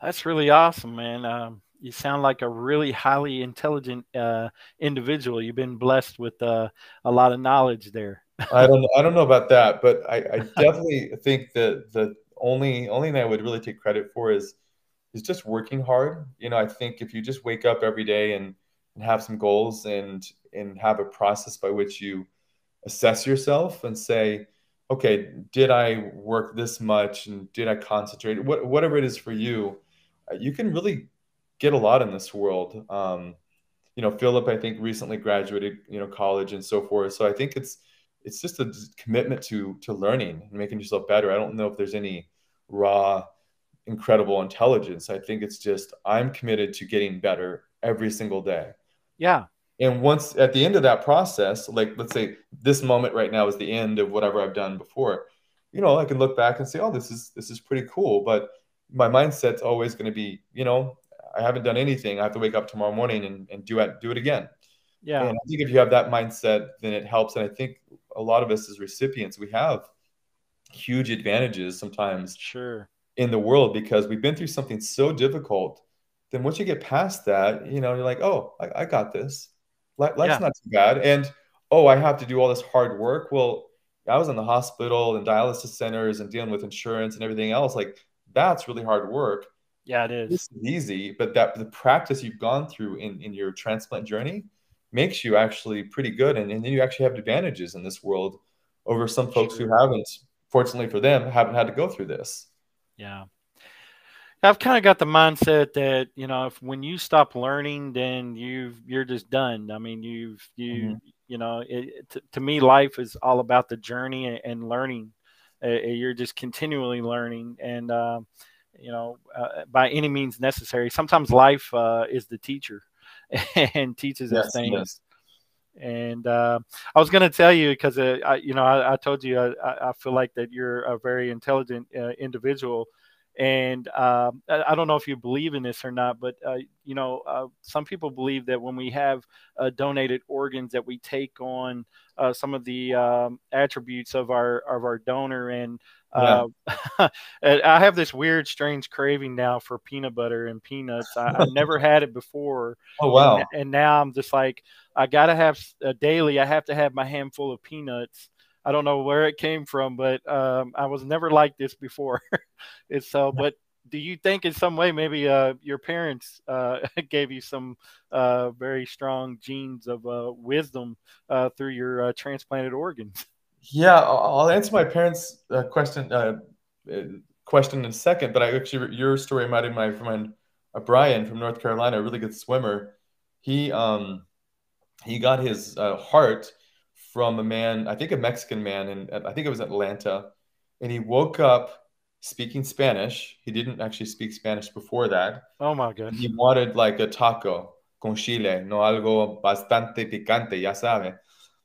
that's really awesome, man. Um, you sound like a really highly intelligent uh, individual. You've been blessed with uh, a lot of knowledge there. I don't, I don't know about that, but I, I definitely think that the only only thing I would really take credit for is is just working hard. You know, I think if you just wake up every day and, and have some goals and and have a process by which you assess yourself and say, okay, did I work this much and did I concentrate? What, whatever it is for you, you can really get a lot in this world. Um, you know, Philip, I think recently graduated, you know, college and so forth. So I think it's it's just a commitment to to learning and making yourself better. I don't know if there's any raw, incredible intelligence. I think it's just I'm committed to getting better every single day. Yeah, and once at the end of that process, like let's say this moment right now is the end of whatever I've done before, you know, I can look back and say, oh, this is this is pretty cool. But my mindset's always going to be, you know, I haven't done anything. I have to wake up tomorrow morning and, and do it do it again. Yeah. And I think if you have that mindset, then it helps. And I think a lot of us as recipients, we have huge advantages sometimes sure in the world because we've been through something so difficult. Then once you get past that, you know, you're like, oh, I, I got this that's yeah. not too bad. And oh, I have to do all this hard work. Well, I was in the hospital and dialysis centers and dealing with insurance and everything else. Like that's really hard work. Yeah, it is. This is easy, but that the practice you've gone through in, in your transplant journey makes you actually pretty good. And, and then you actually have advantages in this world over some folks who haven't, fortunately for them, haven't had to go through this. Yeah. I've kind of got the mindset that you know if when you stop learning, then you've you're just done. I mean, you've you mm-hmm. you know it, to, to, me, life is all about the journey and, and learning. Uh, you're just continually learning, and uh, you know uh, by any means necessary. Sometimes life uh, is the teacher and teaches yes, us things. Yes. And uh, I was going to tell you because uh, I, you know I, I told you I, I, feel like that you're a very intelligent individual and uh, I don't know if you believe in this or not, but uh, you know, uh, some people believe that when we have uh, donated organs, that we take on uh, some of the um, attributes of our of our donor. And yeah. Uh, I have this weird, strange craving now for peanut butter and peanuts. I, have never had it before. Oh wow! And, and now I'm just like, I gotta have a daily. I have to have my handful of peanuts I don't know where it came from, but um, I was never like this before. it's so, but do you think in some way maybe uh, your parents uh, gave you some uh, very strong genes of uh, wisdom uh, through your uh, transplanted organs? Yeah, I'll answer my parents' question question in a second. But I actually your story reminded my friend Brian from North Carolina, a really good swimmer. He um, he got his heart from a man, I think a Mexican man, and I think it was Atlanta, and he woke up speaking Spanish. He didn't actually speak Spanish before that. Oh my god! He wanted like a taco con chile, no algo bastante picante, ya sabe.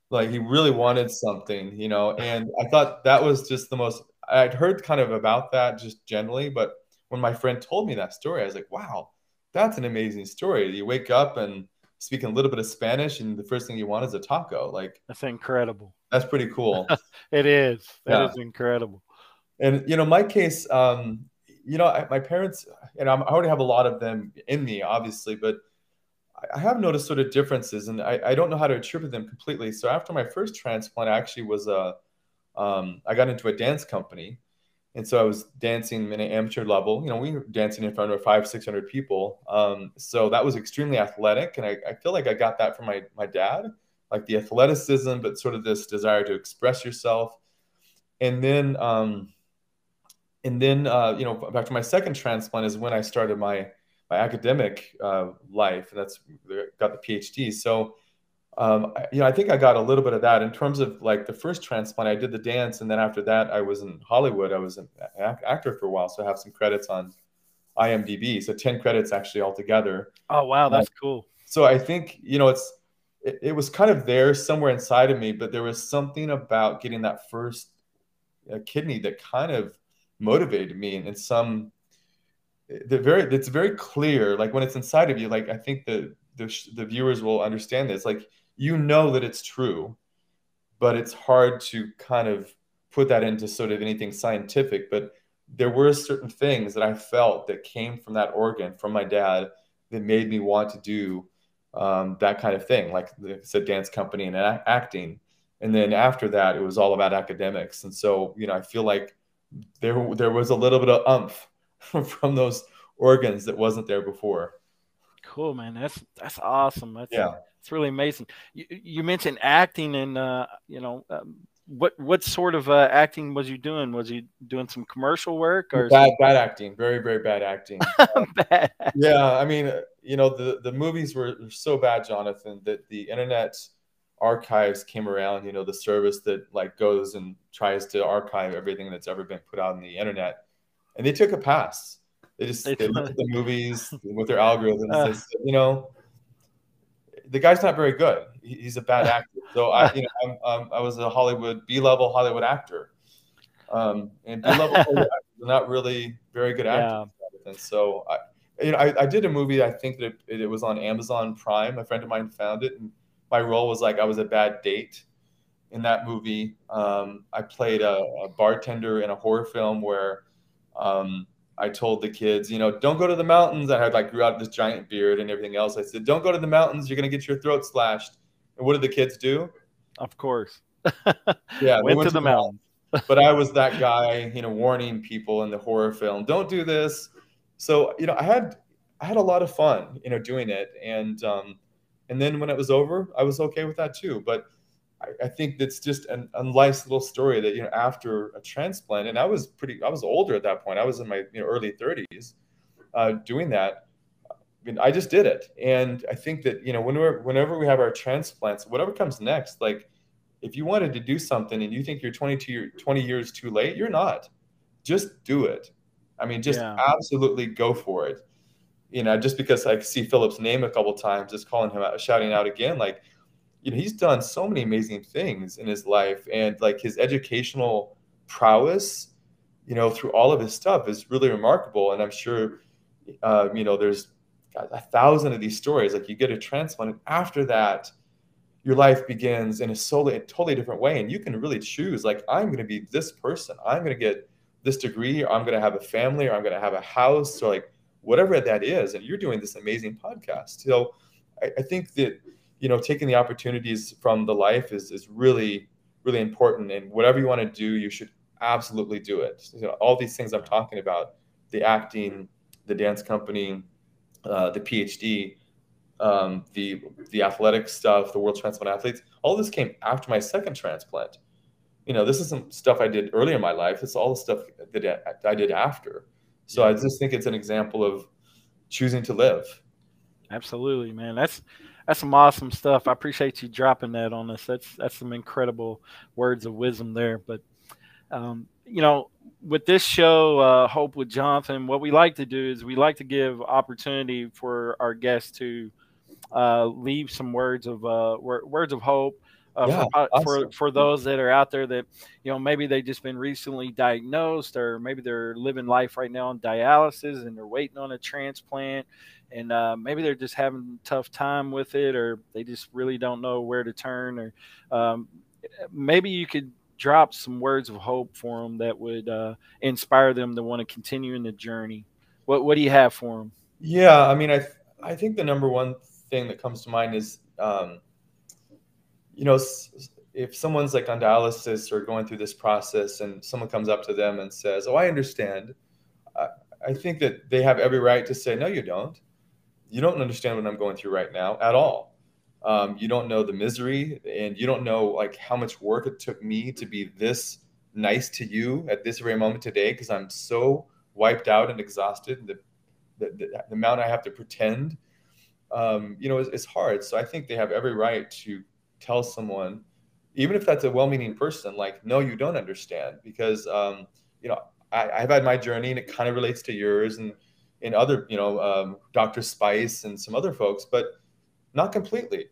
Like he really wanted something, you know. And I thought that was just the most. I'd heard kind of about that just generally, but when my friend told me that story, I was like, wow, that's an amazing story. You wake up and speaking a little bit of Spanish, and the first thing you want is a taco. Like that's incredible. That's pretty cool. it is. That yeah. is incredible. And you know, my case, um, you know, I, my parents, and i already have a lot of them in me, obviously, but I, I have noticed sort of differences, and I, I, don't know how to attribute them completely. So after my first transplant, I actually was a, um, I got into a dance company and so I was dancing in an amateur level. You know, we were dancing in front of five, six hundred people. Um, so that was extremely athletic, and I, I, feel like I got that from my my dad, like the athleticism, but sort of this desire to express yourself. And then, um, and then, uh, you know, back to my second transplant is when I started my my academic uh, life, and that's got the PhD. So um, you know, I think I got a little bit of that in terms of like the first transplant. I did the dance, and then after that, I was in Hollywood. I was an actor for a while, so I have some credits on IMDb. So ten credits actually altogether. Oh wow, that's uh, cool. So I think you know it's it, it, was kind of there somewhere inside of me, but there was something about getting that first uh, kidney that kind of motivated me, and, some the very it's very clear. Like when it's inside of you, like I think the the, the viewers will understand this. Like you know that it's true, but it's hard to kind of put that into sort of anything scientific. But there were certain things that I felt that came from that organ, from my dad, that made me want to do um, that kind of thing, like the said dance company and acting. And then after that, it was all about academics. And so, you know, I feel like there there was a little bit of umph from those organs that wasn't there before. Cool, man. That's that's awesome. That's yeah. It's really amazing. You, you mentioned acting, and uh, you know, um, what what sort of uh, acting was you doing? Was you doing some commercial work or bad bad acting? Very very bad acting. bad. Yeah, I mean, uh, you know, the the movies were so bad, Jonathan, that the internet archives came around. You know, the service that like goes and tries to archive everything that's ever been put out on the internet, and they took a pass. They just they, they look at the movies with their algorithms. Uh, said, you know, the guy's not very good. He's a bad actor. So I, you know, I'm, um, I was a Hollywood B level Hollywood actor, um, and B level actors are not really very good actors. Yeah. And so I, you know, I, I, did a movie. I think that it, it, was on Amazon Prime. A friend of mine found it, and my role was like I was a bad date in that movie. Um, I played a, a, bartender in a horror film where um, I told the kids, you know, don't go to the mountains. I had like grew out this giant beard and everything else. I said, don't go to the mountains. You're going to get your throat slashed. And what did the kids do? Of course. yeah. went, went to, to, the mountains. but I was that guy, you know, warning people in the horror film, don't do this. So you know, I had I had a lot of fun, you know, doing it, and um, and then when it was over, I was okay with that too. But I, I think that's just an, a nice little story that you know after a transplant, and I was pretty, I was older at that point. I was in my you know early 30s, uh, doing that. I mean, I just did it, and I think that you know whenever whenever we have our transplants, whatever comes next, like if you wanted to do something and you think you're 22 20 years too late, you're not. Just do it. I mean, just yeah. absolutely go for it. You know, just because I see Philip's name a couple times, just calling him out, shouting out again, like, you know, he's done so many amazing things in his life, and like his educational prowess, you know, through all of his stuff is really remarkable. And I'm sure, uh, you know, there's a thousand of these stories. Like you get a transplant, and after that, your life begins in a solely, a totally different way, and you can really choose. Like I'm going to be this person. I'm going to get this degree, or I'm going to have a family, or I'm going to have a house, or like whatever that is. And you're doing this amazing podcast. So I, I think that you know taking the opportunities from the life is is really really important. And whatever you want to do, you should absolutely do it. You know, all these things I'm talking about, the acting, the dance company, uh, the PhD. Um, the the athletic stuff, the world transplant athletes, all this came after my second transplant you know, this isn't stuff I did earlier in my life. It's all the stuff that I did after. So I just think it's an example of choosing to live. Absolutely, man. That's that's some awesome stuff. I appreciate you dropping that on us. That's that's some incredible words of wisdom there. But um, you know, with this show, uh, Hope with Jonathan, what we like to do is we like to give opportunity for our guests to uh, leave some words of uh, words of hope uh, yeah, for, awesome. for for those that are out there that you know maybe they've just been recently diagnosed or maybe they're living life right now on dialysis and they're waiting on a transplant and uh, maybe they're just having a tough time with it or they just really don't know where to turn or um, maybe you could drop some words of hope for them that would uh, inspire them to want to continue in the journey what what do you have for them yeah i mean i th- i think the number one thing that comes to mind is um, you know, if someone's like on dialysis or going through this process and someone comes up to them and says, Oh, I understand, I, I think that they have every right to say, No, you don't. You don't understand what I'm going through right now at all. Um, you don't know the misery and you don't know like how much work it took me to be this nice to you at this very moment today because I'm so wiped out and exhausted. The, the, the, amount I have to pretend, um, you know, is, is hard. So I think they have every right to tell someone, even if that's a well-meaning person, like, no, you don't understand, because um, you know I, have had my journey and it kind of relates to yours and and other, you know, um, Dr. Spice and some other folks, but not completely.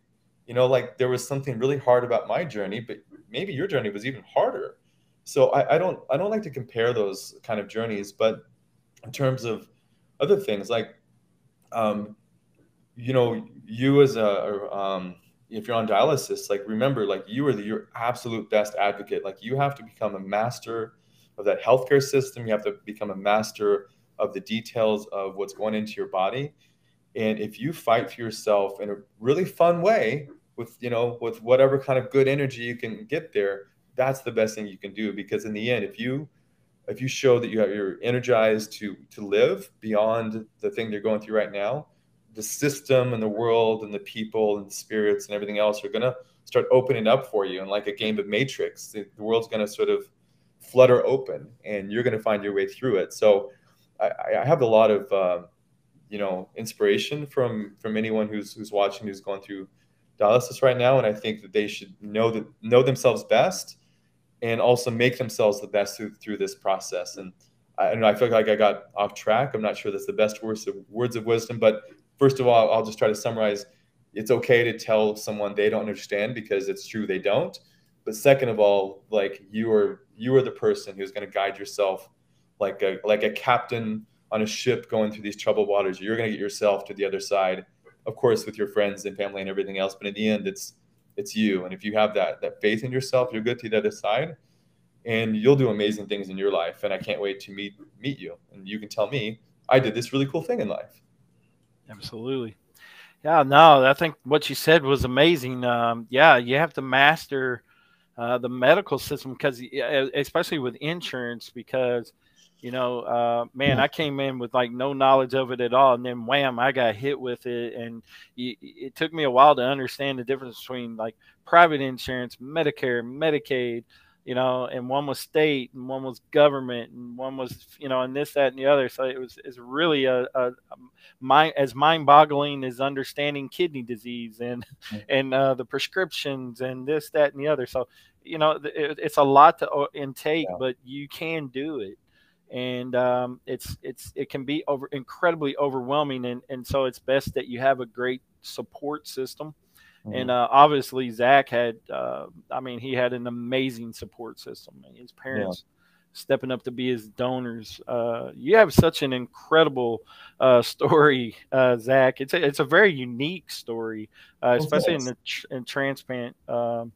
You know, like there was something really hard about my journey, but maybe your journey was even harder. So I, I don't I don't like to compare those kind of journeys, but in terms of other things like um, you know you as a um, if you're on dialysis, like remember, like you are the, your absolute best advocate. Like you have to become a master of that healthcare system. You have to become a master of the details of what's going into your body. And if you fight for yourself in a really fun way with, you know, with whatever kind of good energy you can get there, that's the best thing you can do. Because in the end, if you if you show that you have, you're energized to to live beyond the thing you're going through right now, the system and the world and the people and spirits and everything else are going to start opening up for you. And like a game of Matrix, the, the world's going to sort of flutter open and you're going to find your way through it. So I, I have a lot of, uh, you know, inspiration from, from anyone who's, who's watching, who's going through dialysis right now. And I think that they should know that know themselves best and also make themselves the best through, through this process. And I, I know I feel like I got off track. I'm not sure that's the best words of words of wisdom, but first of all, I'll just try to summarize. It's okay to tell someone they don't understand because it's true they don't. But second of all, like you are you are the person who's going to guide yourself like a like a captain on a ship going through these troubled waters. You're going to get yourself to the other side, of course, with your friends and family and everything else. But in the end, it's it's you. And if you have that that faith in yourself, you'll get to the other side, and you'll do amazing things in your life. And I can't wait to meet meet you. And you can tell me I did this really cool thing in life. Absolutely. Yeah, no, I think what you said was amazing. Um, yeah, you have to master uh, the medical system because, especially with insurance, because you know, uh, man, yeah. I came in with like no knowledge of it at all, and then wham, I got hit with it, and it, it took me a while to understand the difference between like private insurance, Medicare, Medicaid, you know, and one was state and one was government and one was, you know, and this, that, and the other. So it was it's really a, a, a mind as mind boggling as understanding kidney disease and mm-hmm. and uh, the prescriptions and this, that, and the other. So you know, it, it's a lot to uh, intake, yeah. but you can do it. And um, it's it's it can be over incredibly overwhelming, and, and so it's best that you have a great support system Mm-hmm. And uh, obviously, Zach had, uh, I mean, he had an amazing support system. His parents yeah. stepping up to be his donors. Uh, you have such an incredible uh, story, uh, Zach. It's a, it's a very unique story, uh, especially in the tr- in transplant um,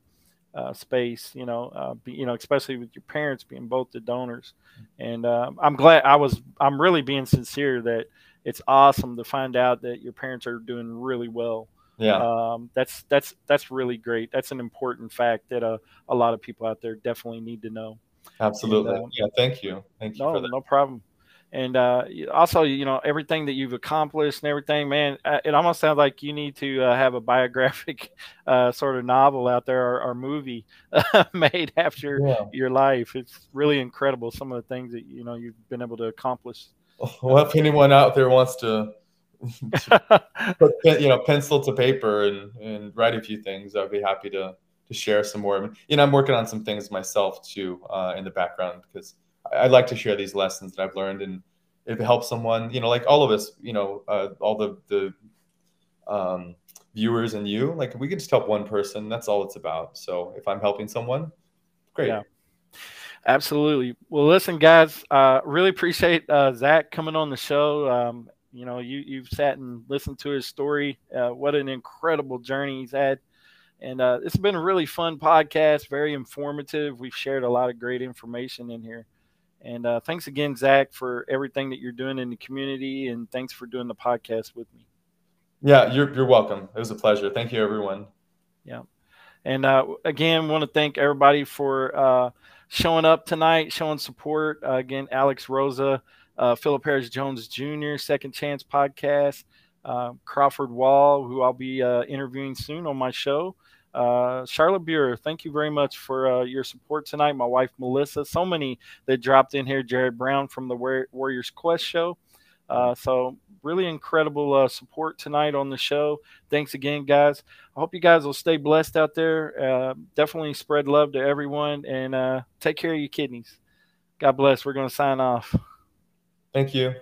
space. You know, be, you know, especially with your parents being both the donors. And I'm glad I was. I'm really being sincere that it's awesome to find out that your parents are doing really well yeah. Um, that's that's that's really great. That's an important fact that uh, a lot of people out there definitely need to know. Absolutely. and, uh, yeah thank you. Thank you no, no problem. And uh, also you know everything that you've accomplished and everything man uh, it almost sounds like you need to uh, have a biographic uh, sort of novel out there or, or movie made after yeah. your life. It's really incredible some of the things that you know you've been able to accomplish. Well if anyone out there wants to put you know pencil to paper and and write a few things. I'd be happy to to share some more. You know, I'm working on some things myself too uh, in the background because I, I like to share these lessons that I've learned and if it helps someone, you know, like all of us, you know, uh, all the the um, viewers and you, like we can just help one person. That's all it's about. So if I'm helping someone, great. Yeah. Absolutely. Well, listen, guys, uh, really appreciate uh, Zach coming on the show. Um, you know, you you've sat and listened to his story. Uh, what an incredible journey he's had, and uh, it's been a really fun podcast. Very informative. We've shared a lot of great information in here. And uh, thanks again, Zach, for everything that you're doing in the community, and thanks for doing the podcast with me. Yeah, you're you're welcome. It was a pleasure. Thank you, everyone. Yeah, and uh, again, want to thank everybody for uh, showing up tonight, showing support. Uh, again, Alex Rosa uh, Philip Harris Jones Jr., Second Chance Podcast, uh, Crawford Wall, who I'll be uh, interviewing soon on my show. Uh, Charlotte Buer, thank you very much for uh, your support tonight. My wife Melissa, so many that dropped in here. Jared Brown from the Warriors Quest show. Uh, so really incredible support tonight on the show. Thanks again, guys. I hope you guys will stay blessed out there. definitely spread love to everyone and take care of your kidneys. God bless. We're going to sign off. Thank you.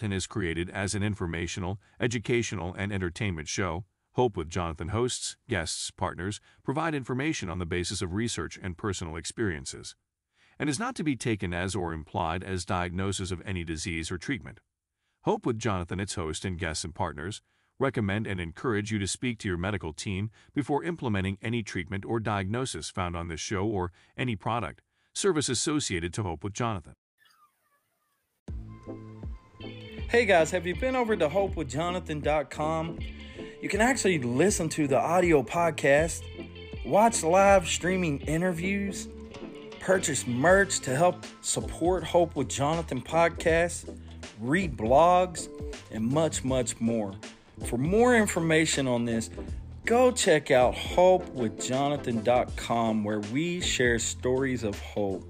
Jonathan is created as an informational, educational, and entertainment show. Hope with Jonathan hosts, guests, partners provide information on the basis of research and personal experiences, and is not to be taken as or implied as diagnosis of any disease or treatment. Hope with Jonathan, its host, and guests and partners recommend and encourage you to speak to your medical team before implementing any treatment or diagnosis found on this show or any product, service associated to Hope with Jonathan. Hey guys, have you been over to hopewithjonathan.com? You can actually listen to the audio podcast, watch live streaming interviews, purchase merch to help support Hope with Jonathan podcast, read blogs, and much, much more. For more information on this, go check out hopewithjonathan.com where we share stories of hope.